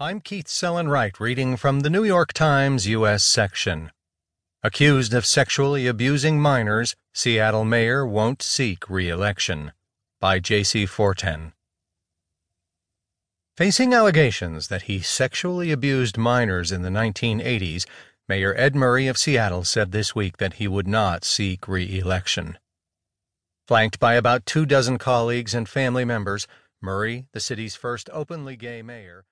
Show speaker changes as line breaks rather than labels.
I'm Keith Sellon-Wright reading from the New York Times U.S. section. Accused of sexually abusing minors, Seattle mayor won't seek re-election. By Jacey Fortin. Facing allegations that he sexually abused minors in the 1980s, Mayor Ed Murray of Seattle said this week that he would not seek re-election. Flanked by about two dozen colleagues and family members, Murray, the city's first openly gay mayor,